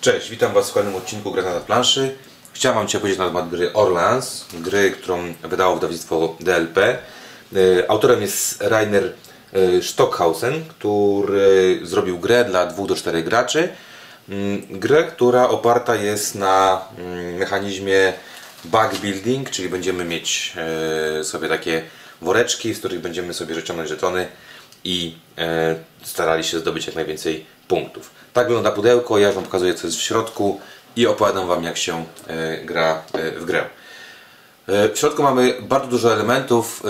Cześć, witam Was w kolejnym odcinku Gra na planszy. Chciałem Wam dzisiaj powiedzieć na temat gry Orleans, gry, którą wydało wydawnictwo DLP. Y, Autorem jest Rainer y, Stockhausen, który zrobił grę dla 2 do 4 graczy. Mm, Grę, która oparta jest na mm, mechanizmie bug building, czyli będziemy mieć e, sobie takie woreczki, z których będziemy sobie wyciągnąć żetony i e, starali się zdobyć jak najwięcej punktów. Tak wygląda pudełko, ja Wam pokazuję co jest w środku i opowiadam Wam jak się e, gra e, w grę. W środku mamy bardzo dużo elementów.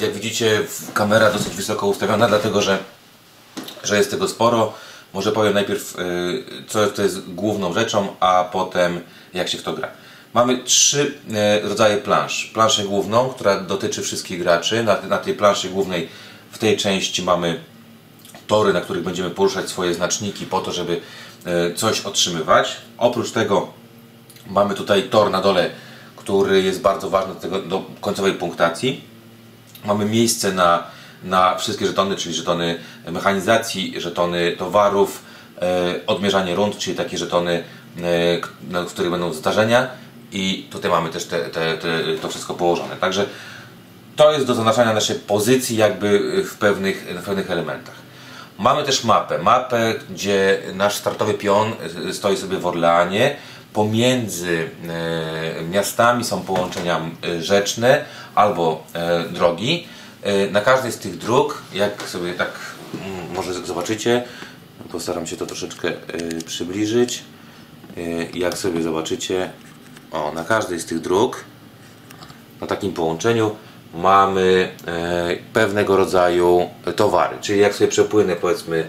Jak widzicie, kamera dosyć wysoko ustawiona, dlatego że, że jest tego sporo. Może powiem najpierw, co to jest główną rzeczą, a potem jak się w to gra. Mamy trzy rodzaje plansz. Planszę główną, która dotyczy wszystkich graczy. Na, na tej planszy głównej w tej części mamy tory, na których będziemy poruszać swoje znaczniki po to, żeby e, coś otrzymywać. Oprócz tego mamy tutaj tor na dole, który jest bardzo ważny do, tego, do końcowej punktacji. Mamy miejsce na, na wszystkie żetony, czyli żetony mechanizacji, żetony towarów, e, odmierzanie rund, czyli takie żetony, e, w których będą zdarzenia i tutaj mamy też te, te, te, to wszystko położone. Także to jest do zaznaczania naszej pozycji jakby w pewnych, w pewnych elementach. Mamy też mapę. Mapę, gdzie nasz startowy pion y, stoi sobie w Orleanie. Pomiędzy e, miastami są połączenia y, rzeczne albo drogi. Na każdej z tych dróg, jak sobie tak może zobaczycie, postaram się to troszeczkę przybliżyć. Jak sobie zobaczycie, o, na każdej z tych dróg na takim połączeniu mamy e, pewnego rodzaju towary. Czyli jak sobie przepłynę powiedzmy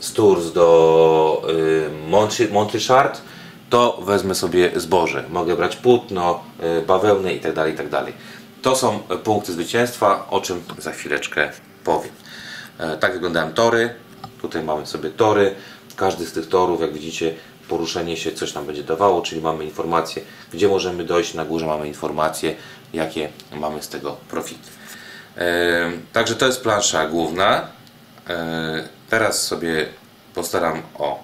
z Tours do Montry- Montrichard, to wezmę sobie zboże. Mogę brać płótno, e, bawełnę itd. itd. To są punkty zwycięstwa, o czym za chwileczkę powiem. E, tak wyglądają tory. Tutaj mamy sobie tory. Każdy z tych torów, jak widzicie, poruszenie się coś nam będzie dawało, czyli mamy informacje, gdzie możemy dojść. Na górze mamy informacje, jakie mamy z tego profit. Także to jest plansza główna. Teraz sobie postaram o,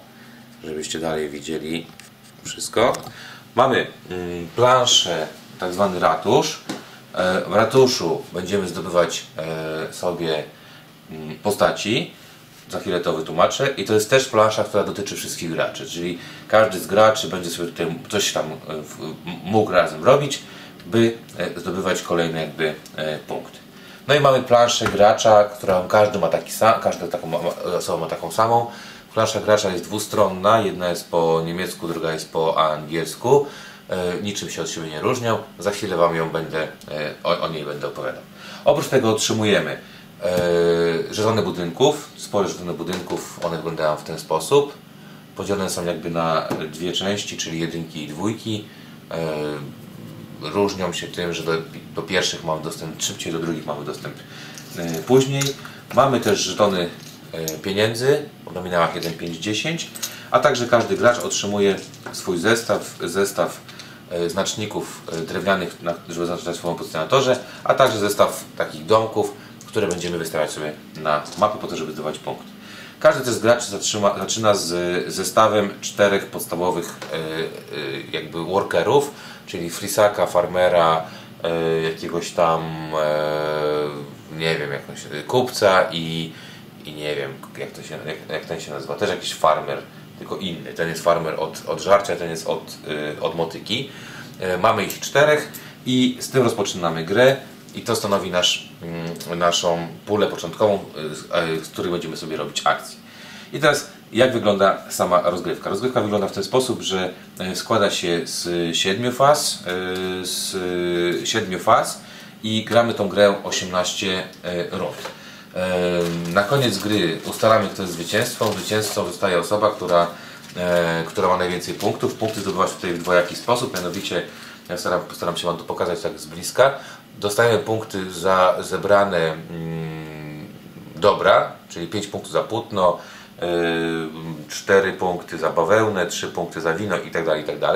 żebyście dalej widzieli wszystko. Mamy mm, planszę, tak zwany ratusz. W ratuszu będziemy zdobywać e, sobie mm, postaci. Za chwilę to wytłumaczę. I to jest też plansza, która dotyczy wszystkich graczy. Czyli każdy z graczy będzie sobie tutaj coś tam e, mógł razem robić, by e, zdobywać kolejne jakby e, punkty. No i mamy planszę gracza, którą każdy ma taki sam, każda taką osoba ma taką samą. Plansza gracza jest dwustronna, jedna jest po niemiecku, druga jest po angielsku. Niczym się od siebie nie różnią. Za chwilę Wam ją będę, o, o niej będę opowiadał. Oprócz tego otrzymujemy żetony budynków, spore żetony budynków, one wyglądają w ten sposób. Podzielone są jakby na dwie części, czyli jedynki i dwójki. E, różnią się tym, że do, do pierwszych mamy dostęp szybciej, do drugich mamy dostęp e, później. Mamy też żetony e, pieniędzy o nominałach 1, 5, 10, a także każdy gracz otrzymuje swój zestaw, zestaw e, znaczników e, drewnianych, żeby zaznaczać swoją pozycję na torze, a także zestaw takich domków, które będziemy wystawiać sobie na mapie po to, żeby zdobywać punkt. Każdy też z graczy zatrzyma, zaczyna z zestawem czterech podstawowych e, e, jakby workerów, czyli frisaka, farmera, e, jakiegoś tam nie wiem, jakąś kupca i, i nie wiem jak, to się, jak, jak ten się nazywa, też jakiś farmer, tylko inny. Ten jest farmer od, od żarcia, ten jest od, od motyki. Mamy ich czterech i z tym rozpoczynamy grę i to stanowi nasz, mm, naszą pulę początkową, y, z- e, z której będziemy sobie robić akcje. I teraz jak wygląda sama rozgrywka? Rozgrywka wygląda w ten sposób, że e, składa się z siedmiu faz, z siedmiu faz i gramy tą grę 18 e, rund. Na koniec gry ustalamy, kto jest zwycięzcą. Zwycięzcą zostaje osoba, która, która ma najwięcej punktów. Punkty zdobywa się tutaj w dwojaki sposób, mianowicie ja staram, postaram się Wam to pokazać tak z bliska. Dostajemy punkty za zebrane mm, dobra, czyli 5 punktów za płótno, 4 punkty za bawełnę, 3 punkty za wino itd. itd.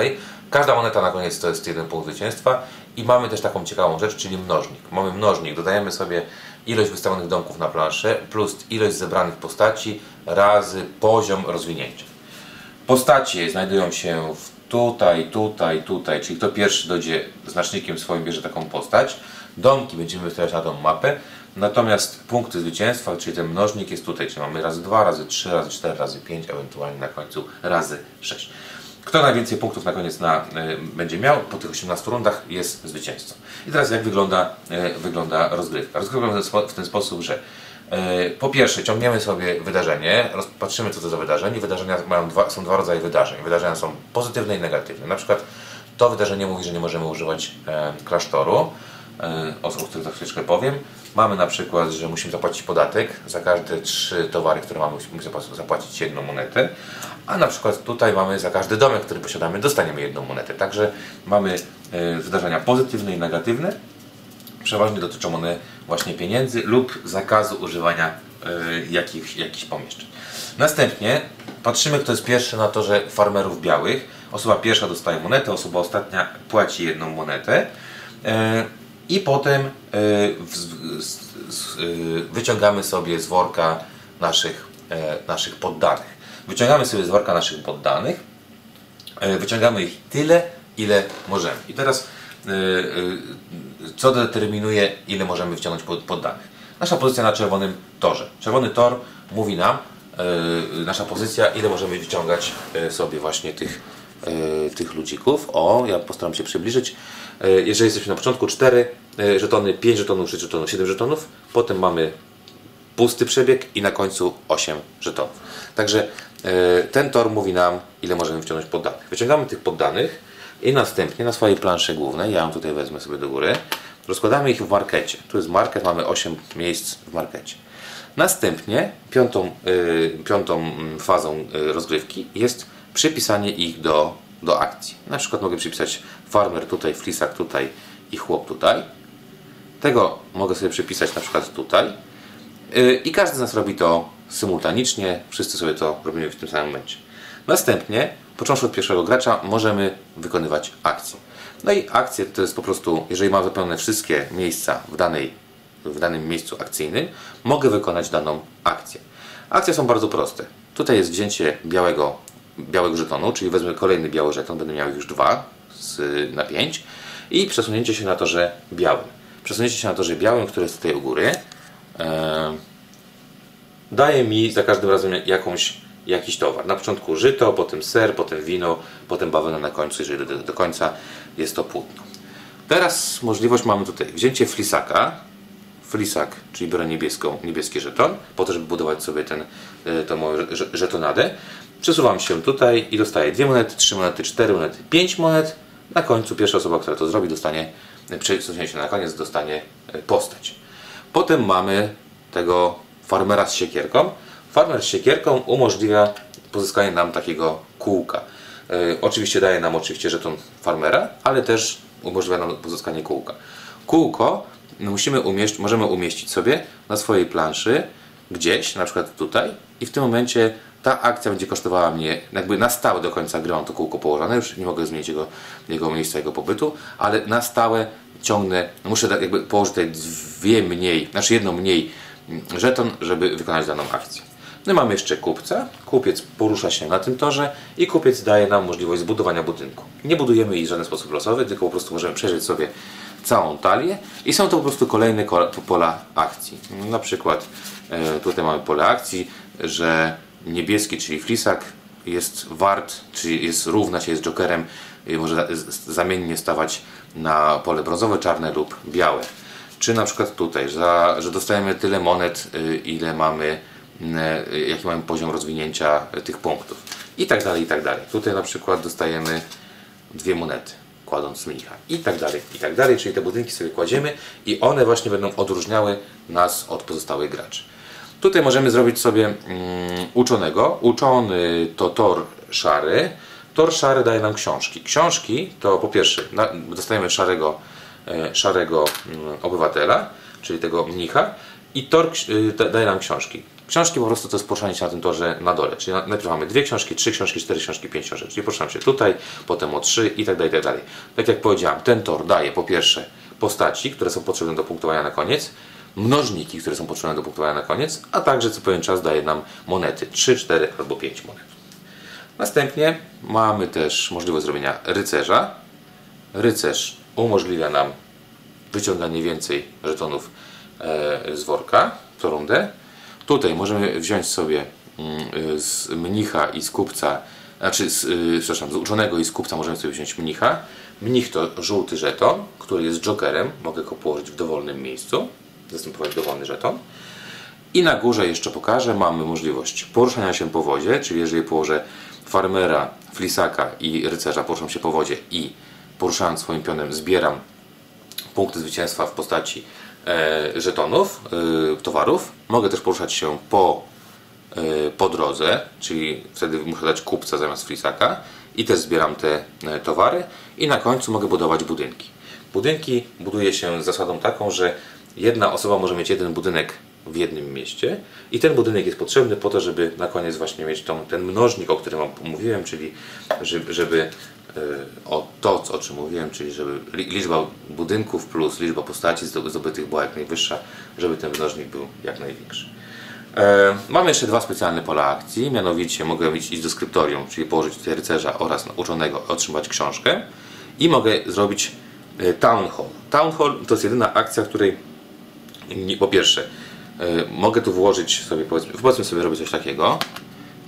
Każda moneta na koniec to jest jeden punkt zwycięstwa i mamy też taką ciekawą rzecz, czyli mnożnik. Mamy mnożnik, dodajemy sobie ilość wystawionych domków na planszę plus ilość zebranych postaci razy poziom rozwinięcia. Postacie znajdują się w tutaj, tutaj, tutaj, czyli kto pierwszy dojdzie znacznikiem swoim bierze taką postać. Domki będziemy wystawiać na tą mapę, natomiast punkty zwycięstwa, czyli ten mnożnik jest tutaj, czyli mamy razy 2, razy 3, razy 4, razy 5, ewentualnie na końcu razy 6. Kto najwięcej punktów na koniec na, y, będzie miał po tych 18 rundach jest zwycięzcą. I teraz jak wygląda, y, wygląda rozgrywka? Rozgrywka wygląda w ten sposób, że po pierwsze ciągniemy sobie wydarzenie, patrzymy co to za wydarzenie. Wydarzenia mają dwa, są dwa rodzaje wydarzeń. Wydarzenia są pozytywne i negatywne. Na przykład to wydarzenie mówi, że nie możemy używać e, klasztoru, e, o których za chwileczkę powiem. Mamy na przykład, że musimy zapłacić podatek za każde trzy towary, które mamy, musimy zapłacić jedną monetę. A na przykład tutaj mamy za każdy domek, który posiadamy, dostaniemy jedną monetę. Także mamy e, wydarzenia pozytywne i negatywne. Przeważnie dotyczą one właśnie pieniędzy lub zakazu używania e, jakichś, jakichś pomieszczeń. Następnie patrzymy, kto jest pierwszy na torze farmerów białych. Osoba pierwsza dostaje monetę, osoba ostatnia płaci jedną monetę. E, I potem wyciągamy sobie z worka naszych, naszych poddanych. Wyciągamy sobie z worka naszych poddanych, e, wyciągamy ich tyle, ile możemy. I teraz e, e, co determinuje, ile możemy wyciągnąć poddanych? Nasza pozycja na czerwonym torze. Czerwony tor mówi nam, nasza pozycja, ile możemy wyciągać sobie właśnie tych, tych ludzików. O, ja postaram się przybliżyć. Jeżeli jesteśmy na początku 4 żetony, 5 żetonów, 6 żetonów, 7 żetonów, potem mamy pusty przebieg i na końcu 8 żetonów. Także E, ten tor mówi nam, ile możemy wciągnąć poddanych. Wyciągamy tych poddanych i następnie na swojej planszy głównej, ja ją tutaj wezmę sobie do góry, rozkładamy ich w markecie. Tu jest market, mamy 8 miejsc w markecie. Następnie piątą, yy, piątą mm, fazą yy, rozgrywki jest przypisanie ich do, do akcji. Na przykład mogę przypisać farmer tutaj, flisak tutaj i chłop tutaj. Tego mogę sobie przypisać na przykład tutaj. Yy, I każdy z nas robi to symultanicznie, wszyscy sobie to robimy w tym samym momencie. Następnie, począwszy od pierwszego gracza, możemy wykonywać akcje. No i akcje to jest po prostu, jeżeli mam wypełnione wszystkie miejsca w, danej, w danym miejscu akcyjnym, mogę wykonać daną akcję. Akcje są bardzo proste. Tutaj jest wzięcie białego, białego żetonu, czyli wezmę kolejny biały żeton, będę miał już dwa z, na pięć i przesunięcie się na torze białym. Przesunięcie się na torze białym, które jest tutaj u góry. Yy, daje mi za każdym razem jakąś, jakiś towar. Na początku żyto, potem ser, potem wino, potem bawełna na końcu, jeżeli do, do końca jest to płótno. Teraz możliwość mamy tutaj wzięcie flisaka, flisak, czyli biorę niebieską, niebieski żeton, po to, żeby budować sobie ten, e, tą żetonadę. Przesuwam się tutaj i dostaję dwie monety, trzy monety, cztery monety, pięć monet. Na końcu pierwsza osoba, która to zrobi, dostanie, e, przesunie się na koniec, dostanie e, postać. Potem mamy tego farmera z siekierką. Farmer z siekierką umożliwia pozyskanie nam takiego kółka. Yy, oczywiście daje nam oczywiście żeton farmera, ale też umożliwia nam pozyskanie kółka. Kółko musimy umieść, możemy umieścić sobie na swojej planszy gdzieś, na przykład tutaj i w tym momencie ta akcja będzie kosztowała mnie jakby na stałe do końca gry mam to kółko położone, już nie mogę zmienić jego, jego miejsca, jego pobytu, ale na stałe ciągnę, muszę tak jakby położyć dwie mniej, znaczy jedną mniej żeton, żeby wykonać daną akcję. No i mamy jeszcze kupca. Kupiec porusza się na tym torze i kupiec daje nam możliwość zbudowania budynku. Nie budujemy jej w żaden sposób losowy, tylko po prostu możemy przejrzeć sobie całą talię i są to po prostu kolejne pola akcji. Na przykład e, tutaj mamy pole akcji, że niebieski, czyli flisak jest wart, czyli jest równa się z jokerem i może zamiennie stawać na pole brązowe, czarne lub białe czy na przykład tutaj, za, że dostajemy tyle monet, y, ile mamy, jaki mamy poziom rozwinięcia tych punktów i tak dalej, i tak dalej. Tutaj na przykład dostajemy dwie monety kładąc mnicha i tak dalej, i tak dalej, czyli te budynki sobie kładziemy i one właśnie będą odróżniały nas od pozostałych graczy. Tutaj możemy zrobić sobie um, uczonego. Uczony to tor szary. Tor szary daje nam książki. Książki to po pierwsze na, dostajemy szarego E, szarego mm, obywatela, czyli tego mnicha i tor e, daje nam książki. Książki po prostu to jest poruszanie się na tym torze na dole, czyli najpierw mamy dwie książki, trzy książki, cztery książki, pięć książek, czyli poruszam się tutaj, potem o trzy i tak dalej, i tak dalej. Tak jak powiedziałem, ten tor daje po pierwsze postaci, które są potrzebne do punktowania na koniec, mnożniki, które są potrzebne do punktowania na koniec, a także co pewien czas daje nam monety, 3, 4 albo 5 monet. Następnie mamy też możliwość zrobienia rycerza. Rycerz umożliwia nam wyciąganie więcej żetonów e, z worka co rundę. Tutaj możemy wziąć sobie mm, z mnicha i z kupca, znaczy z, y, przepraszam, z uczonego i z kupca możemy sobie wziąć mnicha. Mnich to żółty żeton, który jest jokerem. Mogę go położyć w dowolnym miejscu, zastępować dowolny żeton. I na górze jeszcze pokażę, mamy możliwość poruszania się po wodzie, czyli jeżeli położę farmera, flisaka i rycerza, poruszam się po wodzie i poruszając swoim pionem zbieram punkty zwycięstwa w postaci żetonów, e, towarów. Mogę też poruszać się po, e, po drodze, czyli wtedy muszę dać kupca zamiast flisaka i też zbieram te e, towary i na końcu mogę budować budynki. Budynki buduje się zasadą taką, że jedna osoba może mieć jeden budynek w jednym mieście i ten budynek jest potrzebny po to, żeby na koniec właśnie mieć tą, ten mnożnik, o którym mówiłem, czyli żeby, żeby e, o to, o czym mówiłem, czyli żeby li- liczba budynków plus liczba postaci zdo- zdobytych była jak najwyższa, żeby ten mnożnik był jak największy. E, Mamy jeszcze dwa specjalne pola akcji, mianowicie mogę iść do skryptorium, czyli położyć tutaj rycerza oraz uczonego, otrzymać książkę i mogę zrobić e, town hall. Town hall to jest jedyna akcja, w której po pierwsze mogę tu włożyć sobie, powiedzmy, powiedzmy sobie robię coś takiego,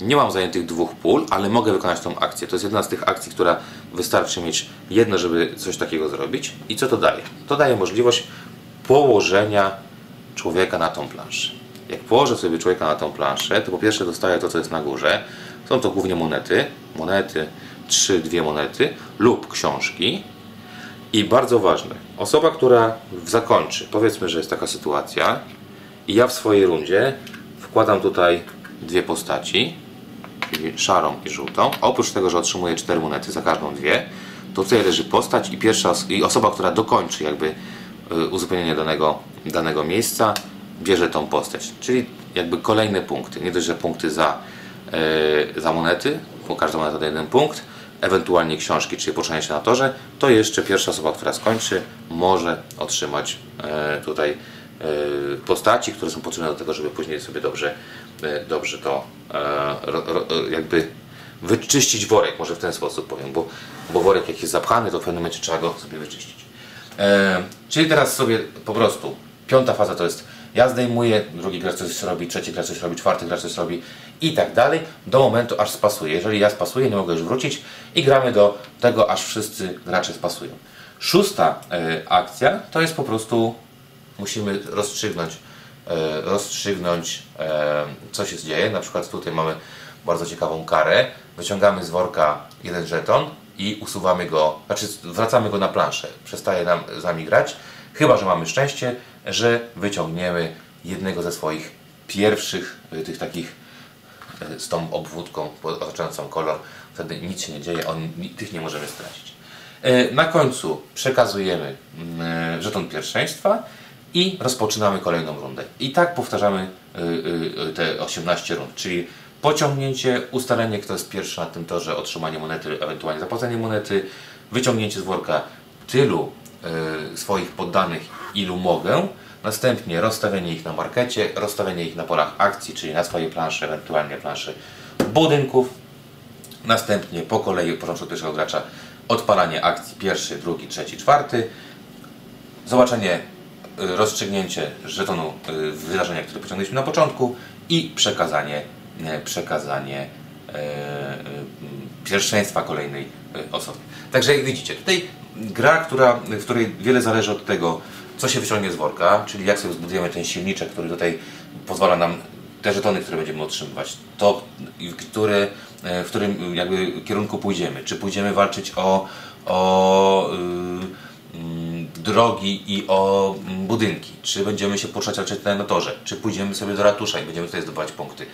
nie mam zajętych dwóch pól, ale mogę wykonać tą akcję. To jest jedna z tych akcji, która wystarczy mieć jedno, żeby coś takiego zrobić. I co to daje? To daje możliwość położenia człowieka na tą planszę. Jak położę sobie człowieka na tą planszę, to po pierwsze dostaję to, co jest na górze. Są to głównie monety, monety, trzy, dwie monety lub książki. I bardzo ważne, osoba, która zakończy, powiedzmy, że jest taka sytuacja i ja w swojej rundzie wkładam tutaj dwie postaci, czyli szarą i żółtą. Oprócz tego, że otrzymuję cztery monety za każdą dwie, to tutaj leży postać i pierwsza i osoba, która dokończy jakby y, uzupełnienie danego, danego miejsca, bierze tą postać. Czyli jakby kolejne punkty. Nie dość, że punkty za, y, za monety, bo każda moneta to jeden punkt, ewentualnie książki, czyli poruszanie się na torze, to jeszcze pierwsza osoba, która skończy, może otrzymać e, tutaj postaci, które są potrzebne do tego, żeby później sobie dobrze, e, dobrze to e, jakby wyczyścić worek, może w ten sposób powiem, bo, bo worek jak jest zapchany, to w pewnym momencie trzeba go sobie wyczyścić. E, czyli teraz sobie po prostu piąta faza to jest ja zdejmuję, drugi gracz coś robi, trzeci gracz coś robi, czwarty gracz coś robi i tak dalej do momentu aż spasuje. Jeżeli ja spasuję, nie mogę już wrócić i gramy do tego aż wszyscy gracze spasują. Szósta e, akcja to jest po prostu musimy rozstrzygnąć, e, rozstrzygnąć e, co się dzieje. Na przykład tutaj mamy bardzo ciekawą karę. Wyciągamy z worka jeden żeton i usuwamy go, znaczy wracamy go na planszę. Przestaje nam z nami grać, chyba że mamy szczęście, że wyciągniemy jednego ze swoich pierwszych e, tych takich z tą obwódką otaczającą kolor. Wtedy nic się nie dzieje, on, tych nie możemy stracić. Na końcu przekazujemy mm, żeton pierwszeństwa i rozpoczynamy kolejną rundę. I tak powtarzamy y, y, y, te 18 rund, czyli pociągnięcie, ustalenie kto jest pierwszy na tym torze, otrzymanie monety, ewentualnie zapłacenie monety, wyciągnięcie z worka tylu swoich poddanych, ilu mogę, następnie rozstawienie ich na markecie, rozstawienie ich na polach akcji, czyli na swojej planszy, ewentualnie planszy budynków, Następnie po kolei, począwszy od pierwszego gracza, odpalanie akcji pierwszy, drugi, trzeci, czwarty. Zobaczenie, rozstrzygnięcie żetonu y, wydarzenia, które pociągnęliśmy na początku i przekazanie, y, przekazanie pierwszeństwa kolejnej osobie. Także jak widzicie, tutaj gra, która, w której wiele zależy od tego, co się wyciągnie z worka, czyli jak sobie zbudujemy ten silniczek, który tutaj pozwala nam te żetony, które będziemy otrzymywać, to w, w którym jakby kierunku pójdziemy. Czy pójdziemy walczyć o, o y, mm, drogi i o mm, budynki, czy będziemy się poruszać raczej tutaj na torze, czy pójdziemy sobie do ratusza i będziemy tutaj zdobywać punkty.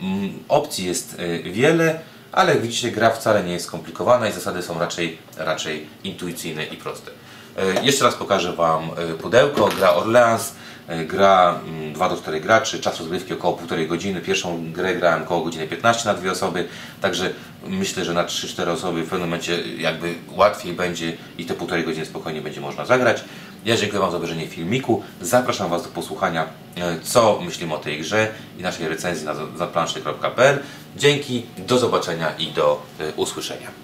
Mm, Opcji jest y, wiele, ale jak widzicie gra wcale nie jest skomplikowana i zasady są raczej, raczej intuicyjne i proste. E, Jeszcze raz pokażę Wam e, pudełko, gra Orleans, e, gra mm, 2 do 4 graczy, czas rozgrywki około 1,5 godziny. Pierwszą grę grałem około godziny 15 na dwie osoby, także myślę, że na 3-4 osoby w pewnym momencie jakby łatwiej będzie i te 1,5 godziny spokojnie będzie można zagrać. Ja dziękuję Wam za obejrzenie filmiku, zapraszam Was do posłuchania e, co myślimy o tej grze i naszej recenzji na zaplanszy.pl Dzięki, do zobaczenia i do y, usłyszenia.